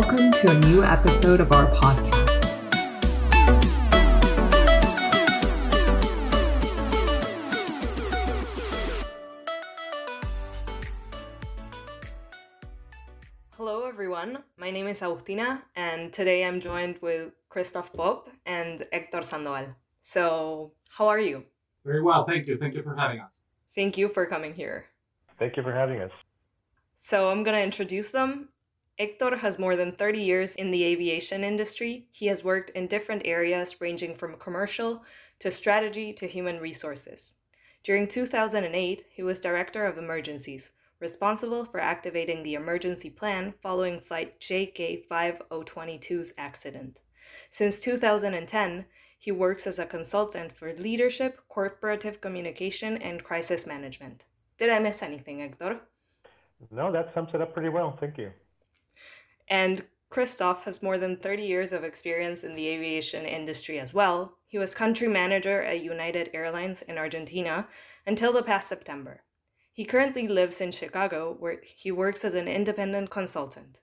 Welcome to a new episode of our podcast. Hello, everyone. My name is Agustina, and today I'm joined with Christoff Poppe and Hector Sandoval. So, how are you? Very well, thank you. Thank you for having us. Thank you for coming here. Thank you for having us. So, I'm going to introduce them. Hector has more than 30 years in the aviation industry. He has worked in different areas ranging from commercial to strategy to human resources. During 2008, he was Director of Emergencies, responsible for activating the emergency plan following Flight JK5022's accident. Since 2010, he works as a consultant for leadership, corporative communication, and crisis management. Did I miss anything, Hector? No, that sums it up pretty well. Thank you. And Christoff has more than 30 years of experience in the aviation industry as well. He was country manager at United Airlines in Argentina until the past September. He currently lives in Chicago, where he works as an independent consultant.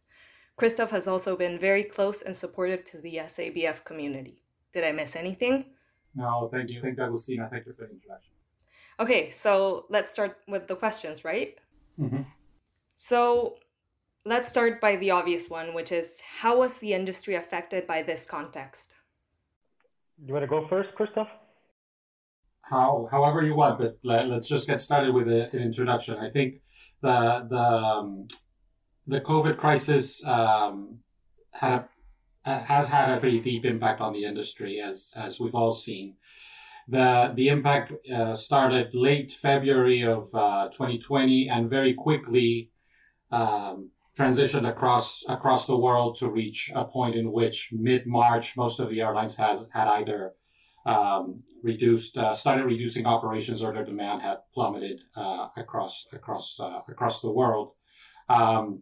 Christoff has also been very close and supportive to the SABF community. Did I miss anything? No, thank you. Thank you, Agustina. Thank you for the introduction. Okay, so let's start with the questions, right? Mm-hmm. So, Let's start by the obvious one, which is how was the industry affected by this context? You want to go first, Christoff? How, however you want, but let, us just get started with a, an introduction. I think the the um, the COVID crisis um, had a, has had a pretty deep impact on the industry, as as we've all seen. The the impact uh, started late February of uh, 2020, and very quickly um, transitioned across across the world to reach a point in which mid March most of the airlines has had either um, reduced uh, started reducing operations or their demand had plummeted uh, across across uh, across the world. Um,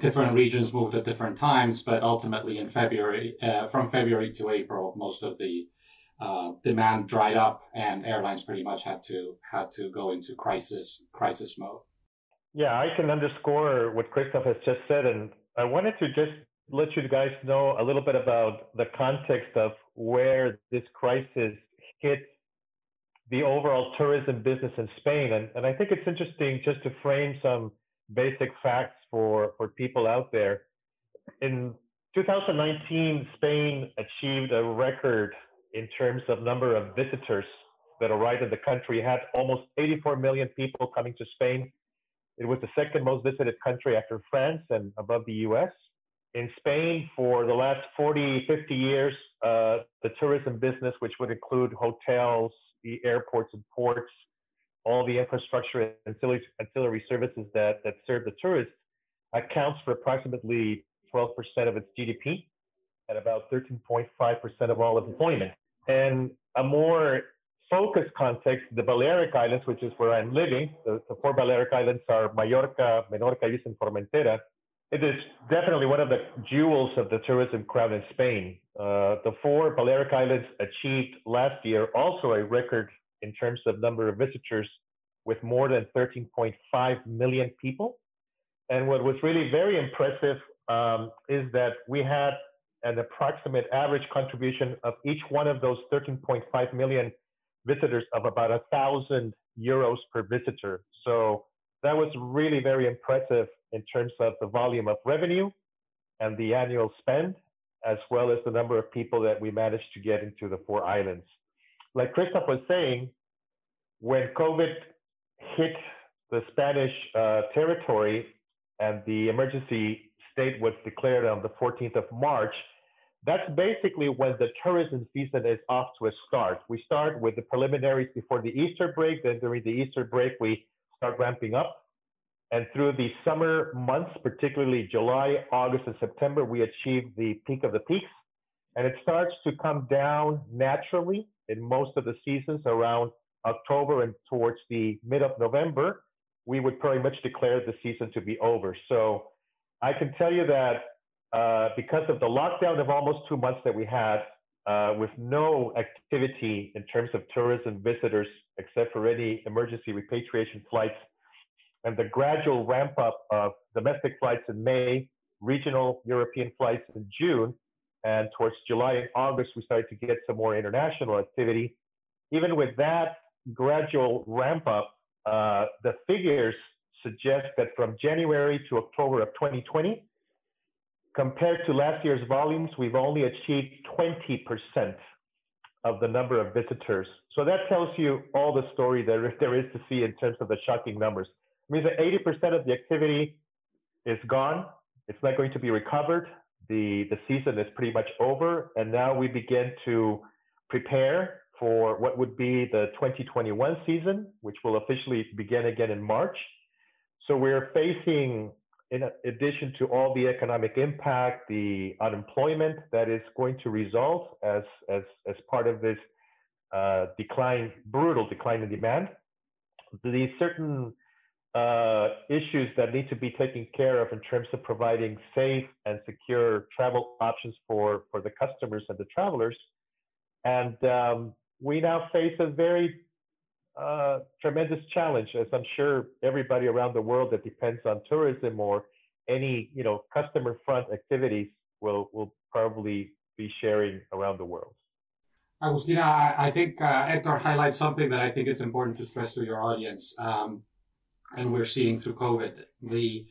different regions moved at different times, but ultimately in February, uh, from February to April, most of the uh, demand dried up, and airlines pretty much had to had to go into crisis crisis mode. Yeah, I can underscore what Christoff has just said. And I wanted to just let you guys know a little bit about the context of where this crisis hit the overall tourism business in Spain. And, and I think it's interesting just to frame some basic facts for, for people out there. In 2019, Spain achieved a record in terms of number of visitors that arrived in the country, it had almost 84 million people coming to Spain it was the second most visited country after France and above the US. In Spain, for the last 40, 50 years, uh, the tourism business, which would include hotels, the airports and ports, all the infrastructure and ancillary, services that, that serve the tourists, accounts for approximately 12% of its GDP and about 13.5% of all employment. And a more focus context, the Balearic Islands, which is where I'm living, the, the four Balearic Islands are Mallorca, Menorca, Ibiza, and Formentera. It is definitely one of the jewels of the tourism crown in Spain. Uh, the four Balearic Islands achieved last year also a record in terms of number of visitors with more than 13.5 million people. And what was really very impressive um, is that we had an approximate average contribution of each one of those 13.5 million visitors of about a thousand euros per visitor. So that was really very impressive in terms of the volume of revenue and the annual spend, as well as the number of people that we managed to get into the four islands. Like Christoff was saying, when COVID hit the Spanish uh, territory and the emergency state was declared on the 14th of March, that's basically when the tourism season is off to a start. We start with the preliminaries before the Easter break. Then during the Easter break, we start ramping up. And through the summer months, particularly July, August, and September, we achieve the peak of the peaks. And it starts to come down naturally in most of the seasons around October and towards the mid of November. We would pretty much declare the season to be over. So I can tell you that uh, because of the lockdown of almost two months that we had, uh, with no activity in terms of tourism visitors, except for any emergency repatriation flights, and the gradual ramp up of domestic flights in May, regional European flights in June, and towards July and August, we started to get some more international activity. Even with that gradual ramp up, uh, the figures suggest that from January to October of 2020, compared to last year's volumes, we've only achieved 20% of the number of visitors. So that tells you all the story there, there is to see in terms of the shocking numbers. It means that 80% of the activity is gone. It's not going to be recovered. The, the season is pretty much over. And now we begin to prepare for what would be the 2021 season, which will officially begin again in March. So we're facing, in addition to all the economic impact, the unemployment that is going to result as, as, as part of this uh, decline, brutal decline in demand, the certain uh, issues that need to be taken care of in terms of providing safe and secure travel options for, for the customers and the travelers. And um, we now face a very uh, tremendous challenge, as I'm sure everybody around the world that depends on tourism or any you know customer front activities will will probably be sharing around the world. Agustina, I, I think uh, Hector highlights something that I think it's important to stress to your audience, um, and we're seeing through COVID the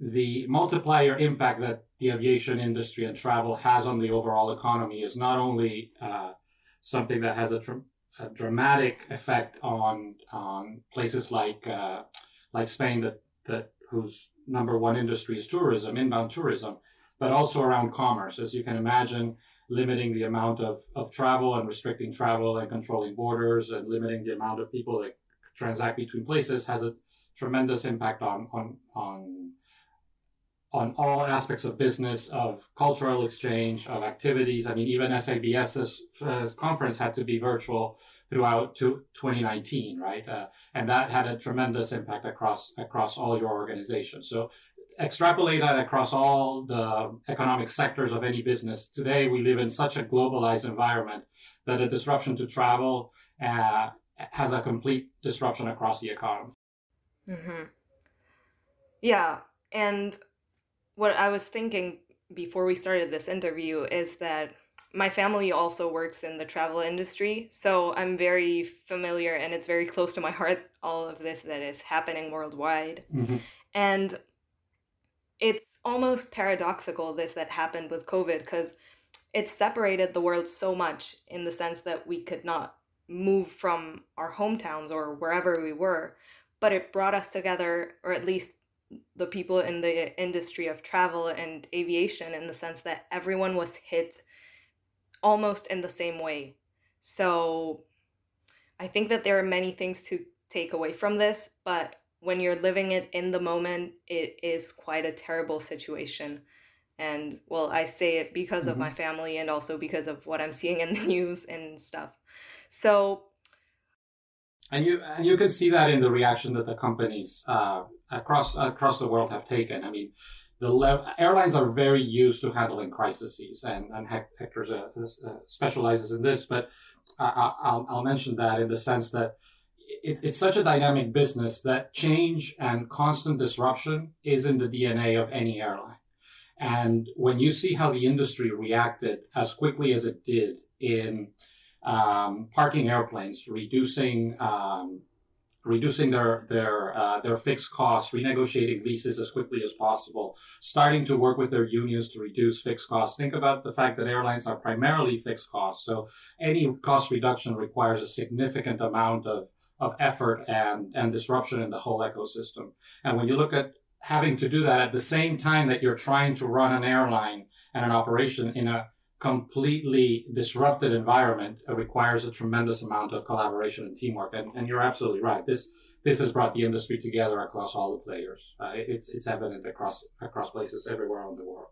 the multiplier impact that the aviation industry and travel has on the overall economy is not only uh, something that has a, tr- a, dramatic effect on on places like uh, like Spain that that whose number one industry is tourism, inbound tourism, but also around commerce. As you can imagine, limiting the amount of, of travel and restricting travel and controlling borders and limiting the amount of people that transact between places has a tremendous impact on on on on all aspects of business, of cultural exchange, of activities. I mean, even SABF's uh, conference had to be virtual throughout to 2019, right? Uh, and that had a tremendous impact across across all your organizations. So extrapolate that across all the economic sectors of any business. Today, we live in such a globalized environment that a disruption to travel uh, has a complete disruption across the economy. Mm-hmm. Yeah, and what I was thinking before we started this interview is that my family also works in the travel industry, so I'm very familiar and it's very close to my heart all of this that is happening worldwide. Mm-hmm. And it's almost paradoxical this that happened with COVID because it separated the world so much in the sense that we could not move from our hometowns or wherever we were, but it brought us together, or at least the people in the industry of travel and aviation in the sense that everyone was hit almost in the same way. So I think that there are many things to take away from this, but when you're living it in the moment, it is quite a terrible situation. And well, I say it because mm-hmm. of my family and also because of what I'm seeing in the news and stuff. So and you and you can see that in the reaction that the companies uh, across across the world have taken. I mean, the le- airlines are very used to handling crises, and and Hector uh, uh, specializes in this. But I, will I'll mention that in the sense that it, it's such a dynamic business that change and constant disruption is in the DNA of any airline. And when you see how the industry reacted as quickly as it did in um, parking airplanes, reducing um, reducing their their uh, their fixed costs, renegotiating leases as quickly as possible, starting to work with their unions to reduce fixed costs. Think about the fact that airlines are primarily fixed costs, so any cost reduction requires a significant amount of of effort and and disruption in the whole ecosystem. And when you look at having to do that at the same time that you're trying to run an airline and an operation in a completely disrupted environment requires a tremendous amount of collaboration and teamwork. And, and you're absolutely right. This this has brought the industry together across all the players. Uh, it's it's evident across across places everywhere in the world.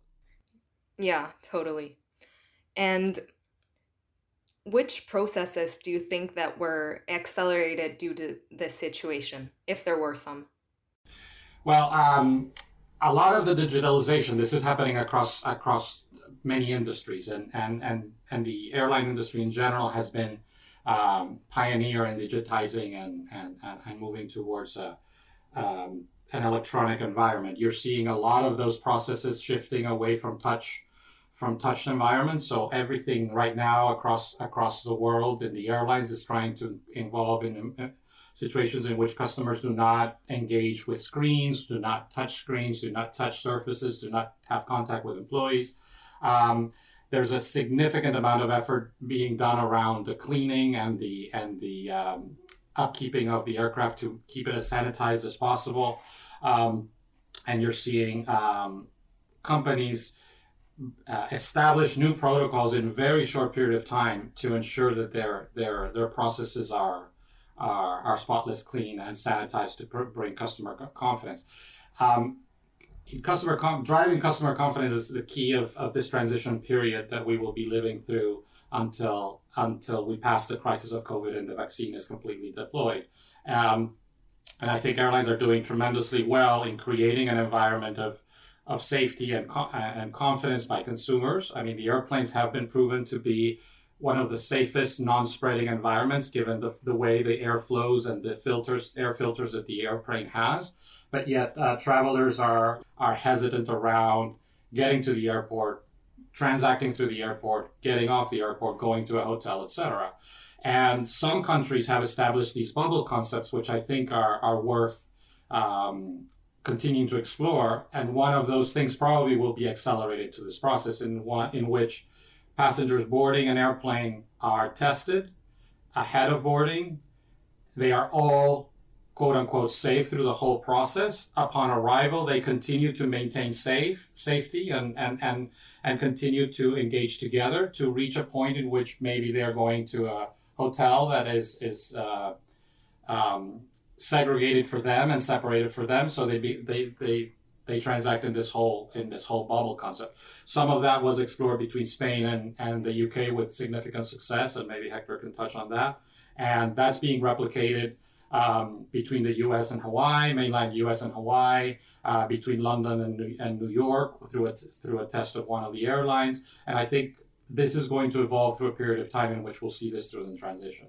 Yeah, totally. And which processes do you think that were accelerated due to this situation, if there were some? Well, um, a lot of the digitalization. This is happening across across many industries, and and and and the airline industry in general has been um, pioneer in digitizing and and and moving towards a um, an electronic environment. You're seeing a lot of those processes shifting away from touch from touched environments. So everything right now across across the world in the airlines is trying to involve in uh, situations in which customers do not engage with screens, do not touch screens, do not touch surfaces, do not have contact with employees. Um, there's a significant amount of effort being done around the cleaning and the and the um, upkeeping of the aircraft to keep it as sanitized as possible. Um, and you're seeing um, companies uh, establish new protocols in very short period of time to ensure that their their their processes are are, are spotless, clean, and sanitized to pr- bring customer confidence. Um, customer com- driving customer confidence is the key of, of this transition period that we will be living through until until we pass the crisis of COVID and the vaccine is completely deployed. Um, and I think airlines are doing tremendously well in creating an environment of of safety and and confidence by consumers. I mean, the airplanes have been proven to be one of the safest non-spreading environments given the, the way the air flows and the filters air filters that the airplane has. But yet uh, travelers are are hesitant around getting to the airport transacting through the airport getting off the airport going to a hotel etc and some countries have established these bubble concepts which i think are, are worth um, continuing to explore. And one of those things probably will be accelerated to this process in one in which Passengers boarding an airplane are tested ahead of boarding. They are all quote unquote safe through the whole process. Upon arrival, they continue to maintain safe safety and, and, and, and continue to engage together to reach a point in which maybe they're going to a hotel that is is uh, um, segregated for them and separated for them. So they be, they they they transact in this whole in this whole bubble concept. Some of that was explored between Spain and, and the UK with significant success, and maybe Hector can touch on that. And that's being replicated um, between the US and Hawaii, mainland US and Hawaii, uh, between London and New, and New York through a, through a test of one of the airlines. And I think this is going to evolve through a period of time in which we'll see this through the transition.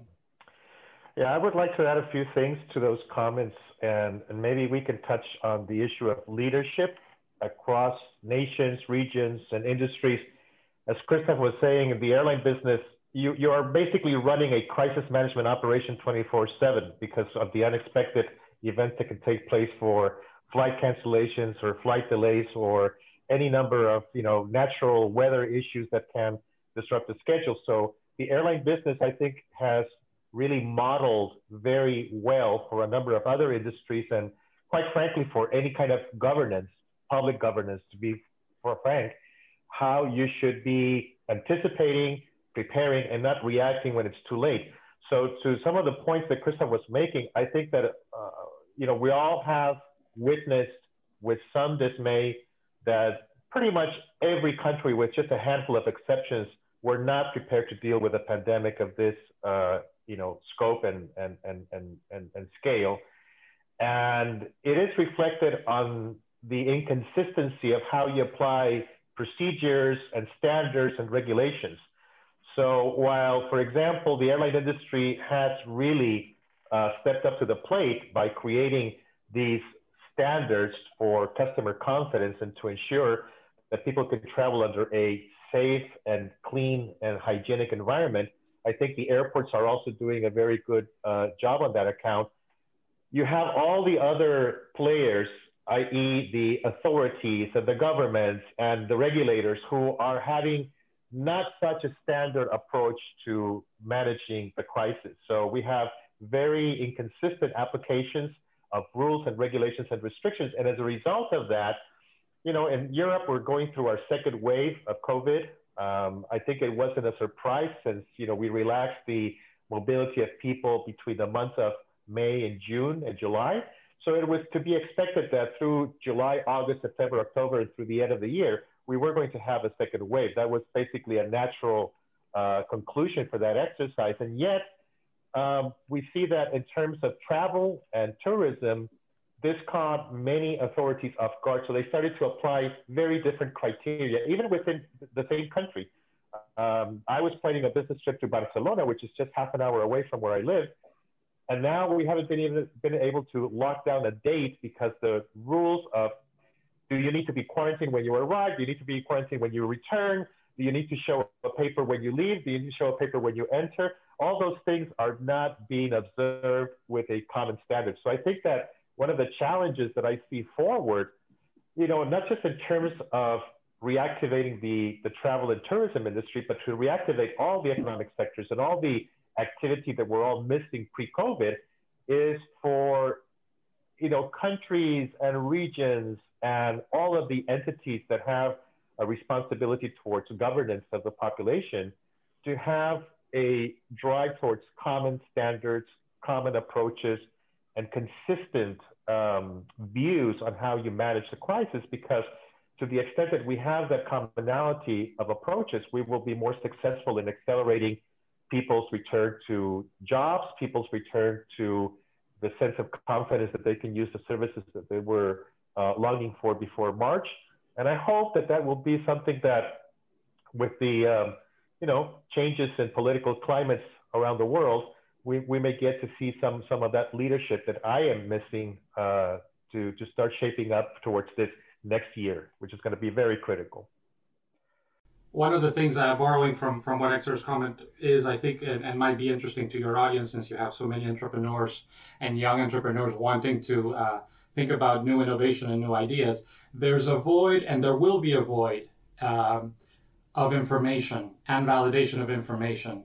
Yeah, I would like to add a few things to those comments and, and maybe we can touch on the issue of leadership across nations, regions, and industries. As Christoff was saying, in the airline business, you, you are basically running a crisis management operation 24 7 because of the unexpected events that can take place for flight cancellations or flight delays or any number of you know natural weather issues that can disrupt the schedule. So the airline business, I think, has really modeled very well for a number of other industries and quite frankly for any kind of governance public governance to be for frank how you should be anticipating preparing and not reacting when it's too late. So to some of the points that Christoff was making i think that uh, you know we all have witnessed with some dismay that pretty much every country with just a handful of exceptions were not prepared to deal with a pandemic of this uh, you know scope and and and and and, and scale. And it is reflected on the inconsistency of how you apply procedures and standards and regulations. So while for example the airline industry has really uh, stepped up to the plate by creating these standards for customer confidence and to ensure that people can travel under a safe and clean and hygienic environment I think the airports are also doing a very good uh, job on that account. You have all the other players, i.e., the authorities and the governments and the regulators who are having not such a standard approach to managing the crisis. So we have very inconsistent applications of rules and regulations and restrictions. And as a result of that, you know, in Europe, we're going through our second wave of COVID. Um, I think it wasn't a surprise since you know we relaxed the mobility of people between the months of May and June and July. So it was to be expected that through July, August, September, October, and through the end of the year, we were going to have a second wave. That was basically a natural uh, conclusion for that exercise. And yet, um, we see that in terms of travel and tourism, this caught many authorities off guard. So they started to apply very different criteria, even within the same country. Um, I was planning a business trip to Barcelona, which is just half an hour away from where I live. And now we haven't been able, been able to lock down a date because the rules of do you need to be quarantined when you arrive? Do you need to be quarantined when you return? Do you need to show a paper when you leave? Do you need to show a paper when you enter? All those things are not being observed with a common standard. So I think that one of the challenges that I see forward, you know, not just in terms of reactivating the, the travel and tourism industry, but to reactivate all the economic sectors and all the activity that we're all missing pre-COVID is for you know countries and regions and all of the entities that have a responsibility towards governance of the population to have a drive towards common standards, common approaches, and consistent um, views on how you manage the crisis because to the extent that we have that commonality of approaches, we will be more successful in accelerating people's return to jobs, people's return to the sense of confidence that they can use the services that they were uh, longing for before March. And I hope that that will be something that, with the um, you know changes in political climates around the world, we, we may get to see some some of that leadership that I am missing uh, to to start shaping up towards this next year, which is going to be very critical one of the things I'm borrowing from from what Hector's comment is, I think, and, and, might be interesting to your audience since you have so many entrepreneurs and young entrepreneurs wanting to uh, think about new innovation and new ideas. There's a void, and there will be a void um, of information and validation of information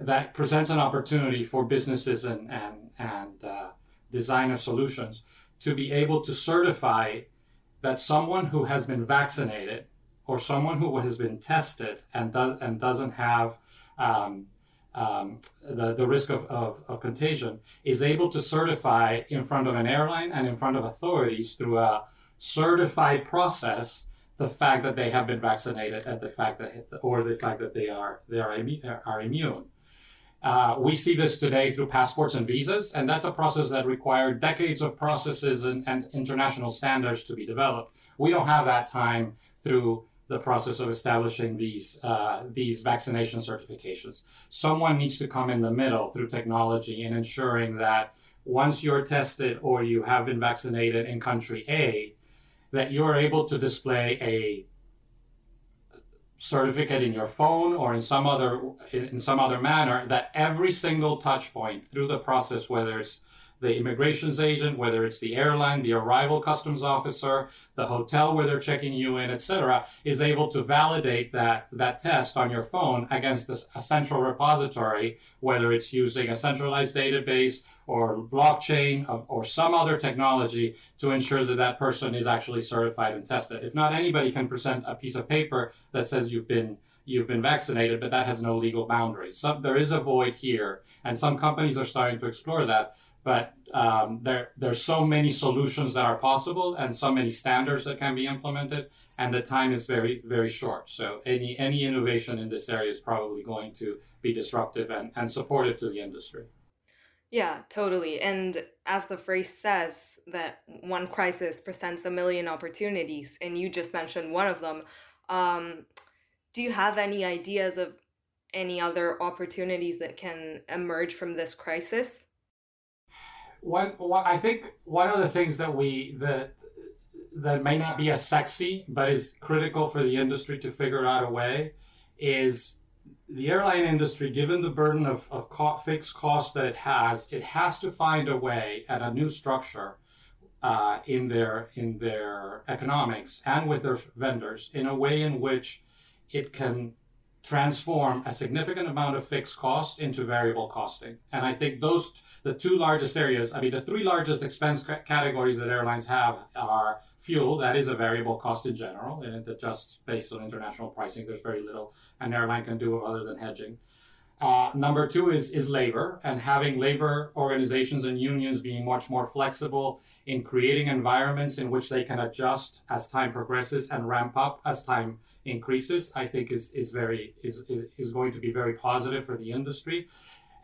that presents an opportunity for businesses and and and uh, solutions to be able to certify that someone who has been vaccinated or someone who has been tested and, do, and doesn't have um, um, the, the risk of, of, of, contagion is able to certify in front of an airline and in front of authorities through a certified process the fact that they have been vaccinated and the fact that or the fact that they are they are, are immune. Uh, we see this today through passports and visas, and that's a process that required decades of processes and, and international standards to be developed. We don't have that time through the process of establishing these uh, these vaccination certifications. Someone needs to come in the middle through technology and ensuring that once you're tested or you have been vaccinated in country A, that you're able to display a certificate in your phone or in some other in some other manner that every single touch point through the process whether it's the immigrations agent, whether it's the airline, the arrival customs officer, the hotel where they're checking you in, etc., is able to validate that that test on your phone against a central repository, whether it's using a centralized database or blockchain or some other technology to ensure that that person is actually certified and tested. If not, anybody can present a piece of paper that says you've been you've been vaccinated, but that has no legal boundaries. So there is a void here, and some companies are starting to explore that but um, there there's so many solutions that are possible and so many standards that can be implemented and the time is very very short. So any any innovation in this area is probably going to be disruptive and, and supportive to the industry. Yeah totally. And as the phrase says that one crisis presents a million opportunities and you just mentioned one of them. Um, do you have any ideas of any other opportunities that can emerge from this crisis one, one, I think one of the things that we that that may not be as sexy, but is critical for the industry to figure out a way, is the airline industry, given the burden of, of co- fixed costs that it has, it has to find a way at a new structure uh, in their in their economics and with their vendors in a way in which it can transform a significant amount of fixed cost into variable costing. And I think those the two largest areas, I mean, the three largest expense categories that airlines have are fuel, that is a variable cost in general, and it adjusts based on international pricing. There's very little an airline can do other than hedging. Uh, number two is, is labor, and having labor organizations and unions being much more flexible in creating environments in which they can adjust as time progresses and ramp up as time increases, I think is, is very is, is going to be very positive for the industry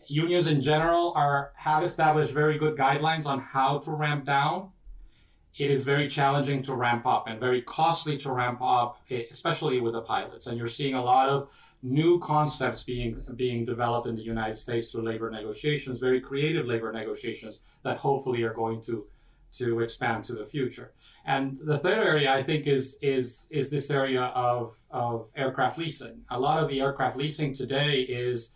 unions in general are have established very good guidelines on how to ramp down. It is very challenging to ramp up and very costly to ramp up, especially with the pilots. And you're seeing a lot of new concepts being being developed in the United States through labor negotiations, very creative labor negotiations that hopefully are going to to expand to the future. And the third area I think is is is this area of of aircraft leasing. A lot of the aircraft leasing today is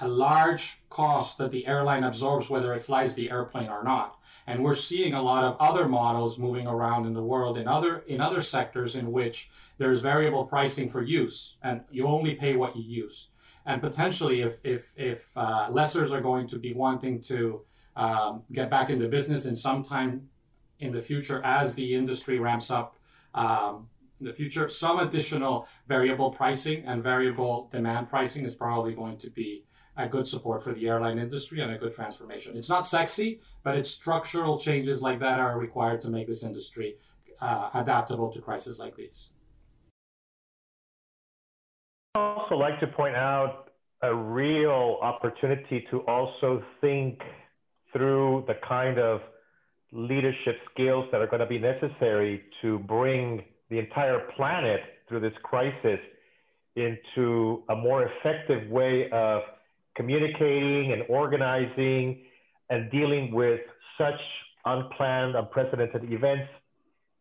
a large cost that the airline absorbs whether it flies the airplane or not. And we're seeing a lot of other models moving around in the world in other in other sectors in which there's variable pricing for use, and you only pay what you use. And potentially, if if if uh, lessors are going to be wanting to um, get back into business in some time in the future as the industry ramps up um, in the future, some additional variable pricing and variable demand pricing is probably going to be a good support for the airline industry and a good transformation. It's not sexy, but it's structural changes like that are required to make this industry uh, adaptable to crises like these. I also like to point out a real opportunity to also think through the kind of leadership skills that are going to be necessary to bring the entire planet through this crisis into a more effective way of communicating and organizing and dealing with such unplanned, unprecedented events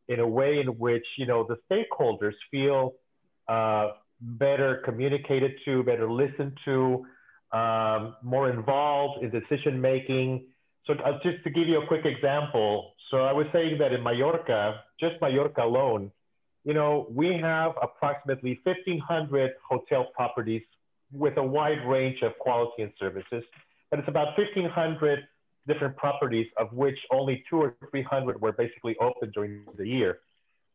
in a way in which you know the stakeholders feel uh, better communicated to, better listened to, um, more involved in decision making. So uh, just to give you a quick example, so I was saying that in Mallorca, just Mallorca alone, you know, we have approximately 1,500 hotel properties with a wide range of quality and services. But it's about 1,500 different properties, of which only two or 300 were basically open during the year.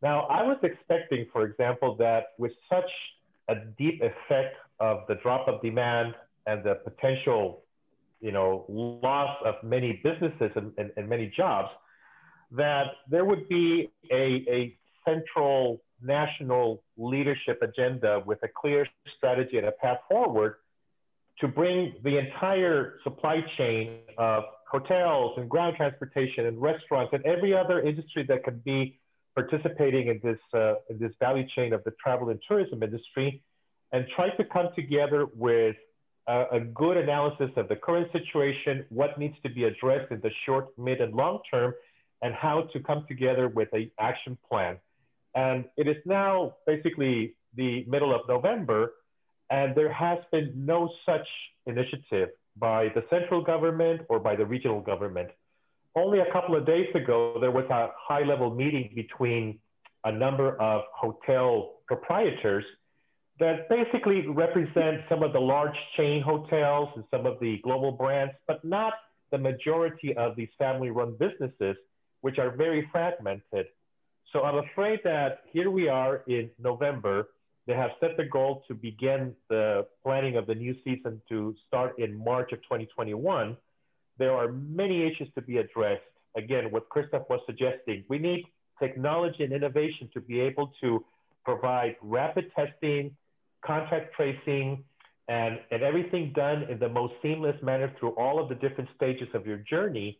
Now, I was expecting, for example, that with such a deep effect of the drop of demand and the potential, you know, loss of many businesses and, and, and many jobs, that there would be a, a central national leadership agenda with a clear strategy and a path forward to bring the entire supply chain of hotels and ground transportation and restaurants and every other industry that can be participating in this uh, in this value chain of the travel and tourism industry and try to come together with a, a good analysis of the current situation, what needs to be addressed in the short, mid, and long term, and how to come together with an action plan. And it is now basically the middle of November, and there has been no such initiative by the central government or by the regional government. Only a couple of days ago, there was a high level meeting between a number of hotel proprietors that basically represent some of the large chain hotels and some of the global brands, but not the majority of these family run businesses, which are very fragmented. So I'm afraid that here we are in November. They have set the goal to begin the planning of the new season to start in March of 2021. There are many issues to be addressed. Again, what Christoff was suggesting, we need technology and innovation to be able to provide rapid testing, contact tracing, and, and everything done in the most seamless manner through all of the different stages of your journey.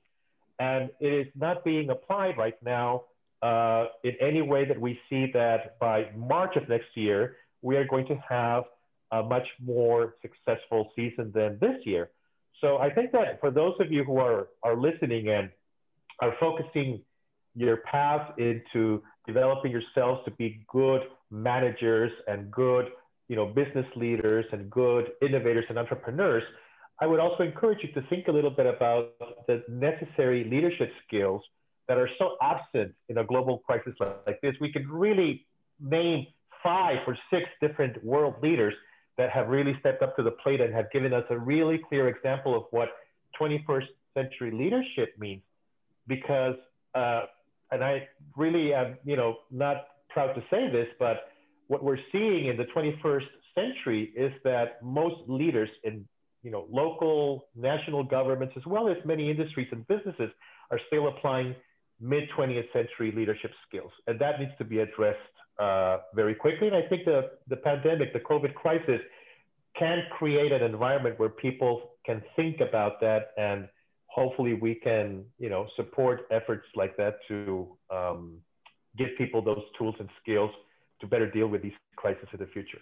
And it is not being applied right now uh, in any way that we see that by March of next year, we are going to have a much more successful season than this year. So I think that for those of you who are, are listening and are focusing your path into developing yourselves to be good managers and good you know, business leaders and good innovators and entrepreneurs, I would also encourage you to think a little bit about the necessary leadership skills that are so absent in a global crisis like this. We could really name five or six different world leaders that have really stepped up to the plate and have given us a really clear example of what 21st century leadership means. Because, uh, and I really am, you know, not proud to say this, but what we're seeing in the 21st century is that most leaders in you know, local, national governments, as well as many industries and businesses, are still applying mid 20th century leadership skills. And that needs to be addressed uh, very quickly. And I think the, the pandemic, the COVID crisis, can create an environment where people can think about that and hopefully we can you know support efforts like that to um, give people those tools and skills to better deal with these crises in the future.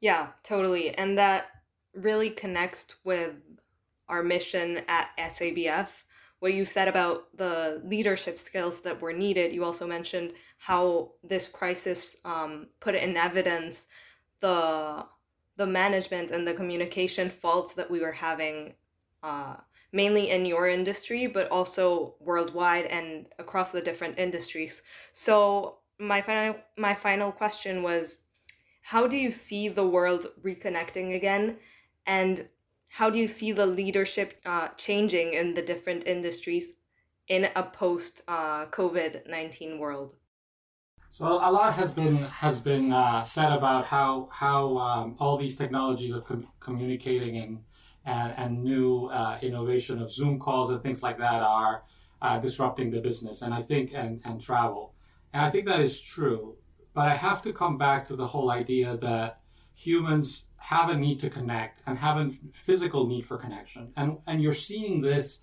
Yeah, totally. And that really connects with our mission at SABF. What you said about the leadership skills that were needed, you also mentioned how this crisis um, put in evidence the the management and the communication faults that we were having, uh, mainly in your industry, but also worldwide and across the different industries. So my final my final question was how do you see the world reconnecting again and how do you see the leadership uh, changing in the different industries in a post uh, covid-19 world? So a lot has been has been uh, said about how how um, all these technologies of com- communicating and and, and new uh, innovation of zoom calls and things like that are uh, disrupting the business and i think and, and travel. And i think that is true but I have to come back to the whole idea that humans have a need to connect and have a physical need for connection. And, and you're seeing this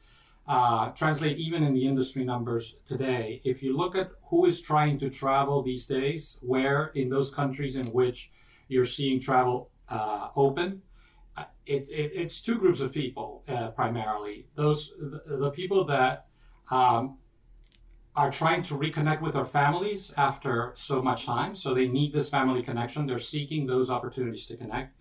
uh, translate even in the industry numbers today. If you look at who is trying to travel these days, where in those countries in which you're seeing travel uh, open, uh, it, it, it's two groups of people uh, primarily. Those the, the people that um, are trying to reconnect with their families after so much time. So they need this family connection. They're seeking those opportunities to connect.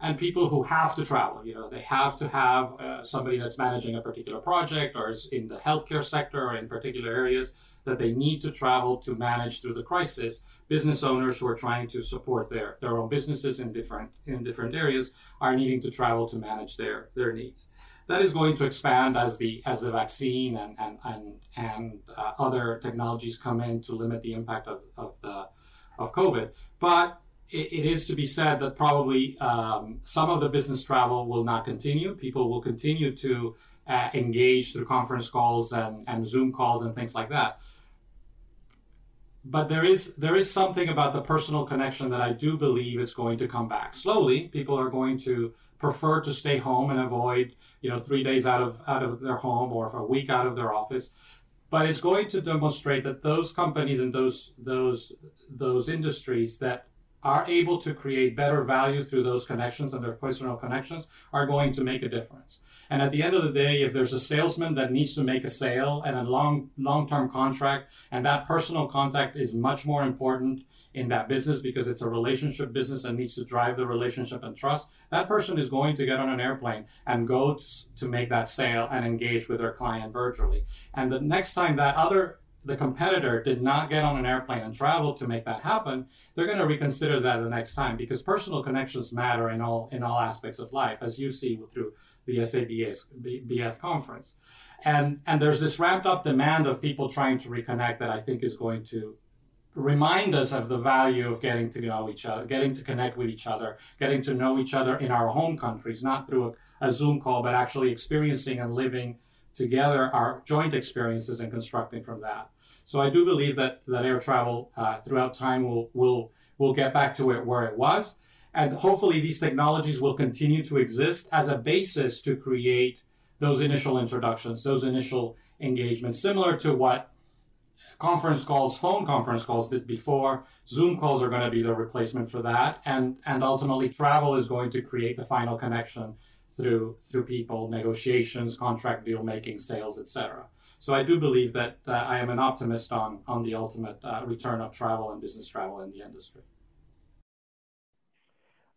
And people who have to travel, you know, they have to have uh, somebody that's managing a particular project or is in the healthcare sector or in particular areas that they need to travel to manage through the crisis. Business owners who are trying to support their, their own businesses in different in different areas are needing to travel to manage their, their needs that is going to expand as the as the vaccine and and and, and uh, other technologies come in to limit the impact of, of the of COVID. But it, it is to be said that probably um, some of the business travel will not continue. People will continue to uh, engage through conference calls and, and Zoom calls and things like that. But there is there is something about the personal connection that I do believe is going to come back slowly. People are going to prefer to stay home and avoid you know three days out of out of their home or a week out of their office but it's going to demonstrate that those companies and those those those industries that are able to create better value through those connections and their personal connections are going to make a difference. And at the end of the day, if there's a salesman that needs to make a sale and a long long-term contract, and that personal contact is much more important in that business because it's a relationship business and needs to drive the relationship and trust, that person is going to get on an airplane and go to make that sale and engage with their client virtually. And the next time that other the competitor did not get on an airplane and travel to make that happen, they're going to reconsider that the next time because personal connections matter in all in all aspects of life, as you see through the SABS BF conference. And and there's this ramped up demand of people trying to reconnect that I think is going to remind us of the value of getting to know each other, getting to connect with each other, getting to know each other in our home countries, not through a, a Zoom call, but actually experiencing and living together our joint experiences and constructing from that. So I do believe that, that air travel uh, throughout time will, will, will get back to it where it was. And hopefully these technologies will continue to exist as a basis to create those initial introductions, those initial engagements, similar to what conference calls, phone conference calls did before. Zoom calls are going to be the replacement for that. And, and ultimately travel is going to create the final connection through, through people, negotiations, contract deal making, sales, etc. So I do believe that uh, I am an optimist on, on the ultimate uh, return of travel and business travel in the industry.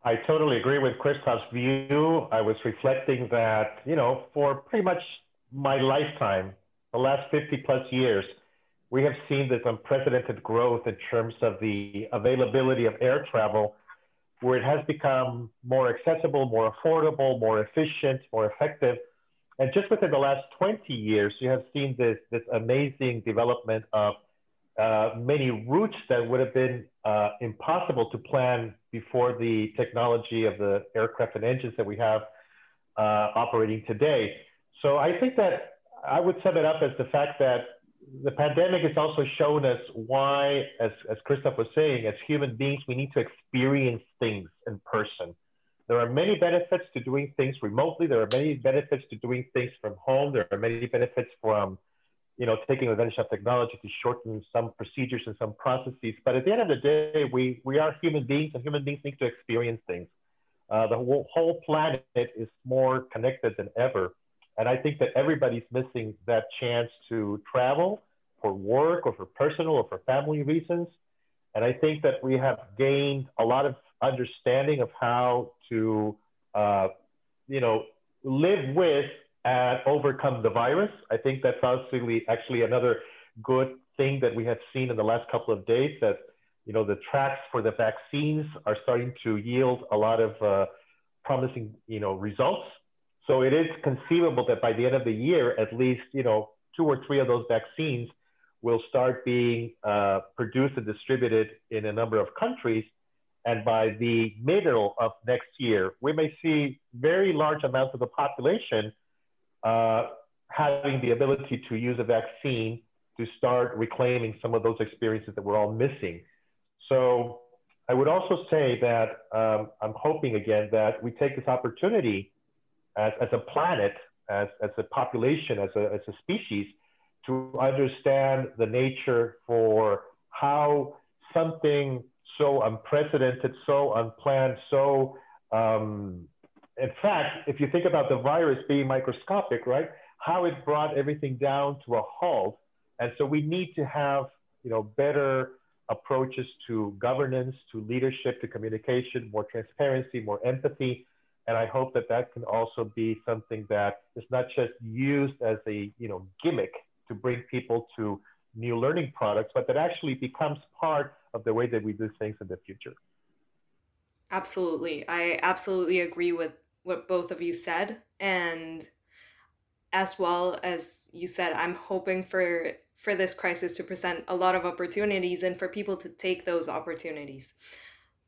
I totally agree with Christoff's view. I was reflecting that, you know, for pretty much my lifetime, the last 50 plus years, we have seen this unprecedented growth in terms of the availability of air travel, where it has become more accessible, more affordable, more efficient, more effective and just within the last 20 years, you have seen this, this amazing development of uh, many routes that would have been uh, impossible to plan before the technology of the aircraft and engines that we have uh, operating today. So I think that I would sum it up as the fact that the pandemic has also shown us why, as, as Christoff was saying, as human beings, we need to experience things in person. There are many benefits to doing things remotely. There are many benefits to doing things from home. There are many benefits from you know, taking advantage of technology to shorten some procedures and some processes. But at the end of the day, we, we are human beings and human beings need to experience things. Uh, the whole, whole planet is more connected than ever. And I think that everybody's missing that chance to travel for work or for personal or for family reasons. And I think that we have gained a lot of understanding of how to, uh, you know, live with and overcome the virus. I think that's actually actually another good thing that we have seen in the last couple of days that you know the tracks for the vaccines are starting to yield a lot of uh, promising you know results. So it is conceivable that by the end of the year, at least you know two or three of those vaccines will start being uh, produced and distributed in a number of countries. And by the middle of next year, we may see very large amounts of the population uh, having the ability to use a vaccine to start reclaiming some of those experiences that we're all missing. So I would also say that um, I'm hoping again that we take this opportunity as, as a planet, as, as a population, as a, as a species, to understand the nature for how something so unprecedented, so unplanned, so um, in fact, if you think about the virus being microscopic, right, how it brought everything down to a halt. And so we need to have, you know, better approaches to governance, to leadership, to communication, more transparency, more empathy. And I hope that that can also be something that is not just used as a, you know, gimmick to bring people to new learning products, but that actually becomes part of the way that we do things in the future. Absolutely. I absolutely agree with what both of you said. And as well as you said, I'm hoping for for this crisis to present a lot of opportunities and for people to take those opportunities.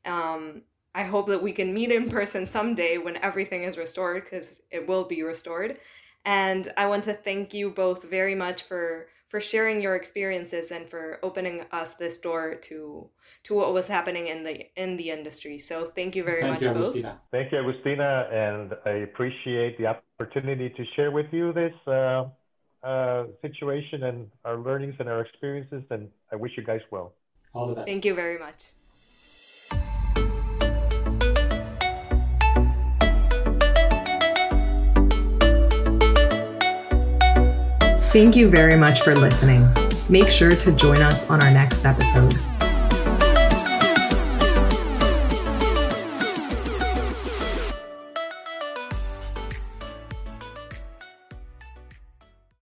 Um, I hope that we can meet in person someday when everything is restored, because it will be restored. And I want to thank you both very much for for sharing your experiences and for opening us this door to to what was happening in the in the industry. So thank you very thank much you, both. Agustina. Thank you, Agustina, and I appreciate the opportunity to share with you this uh, uh, situation and our learnings and our experiences. And I wish you guys well. All the best. Thank you very much. Thank you very much for listening. Make sure to join us on our next episode.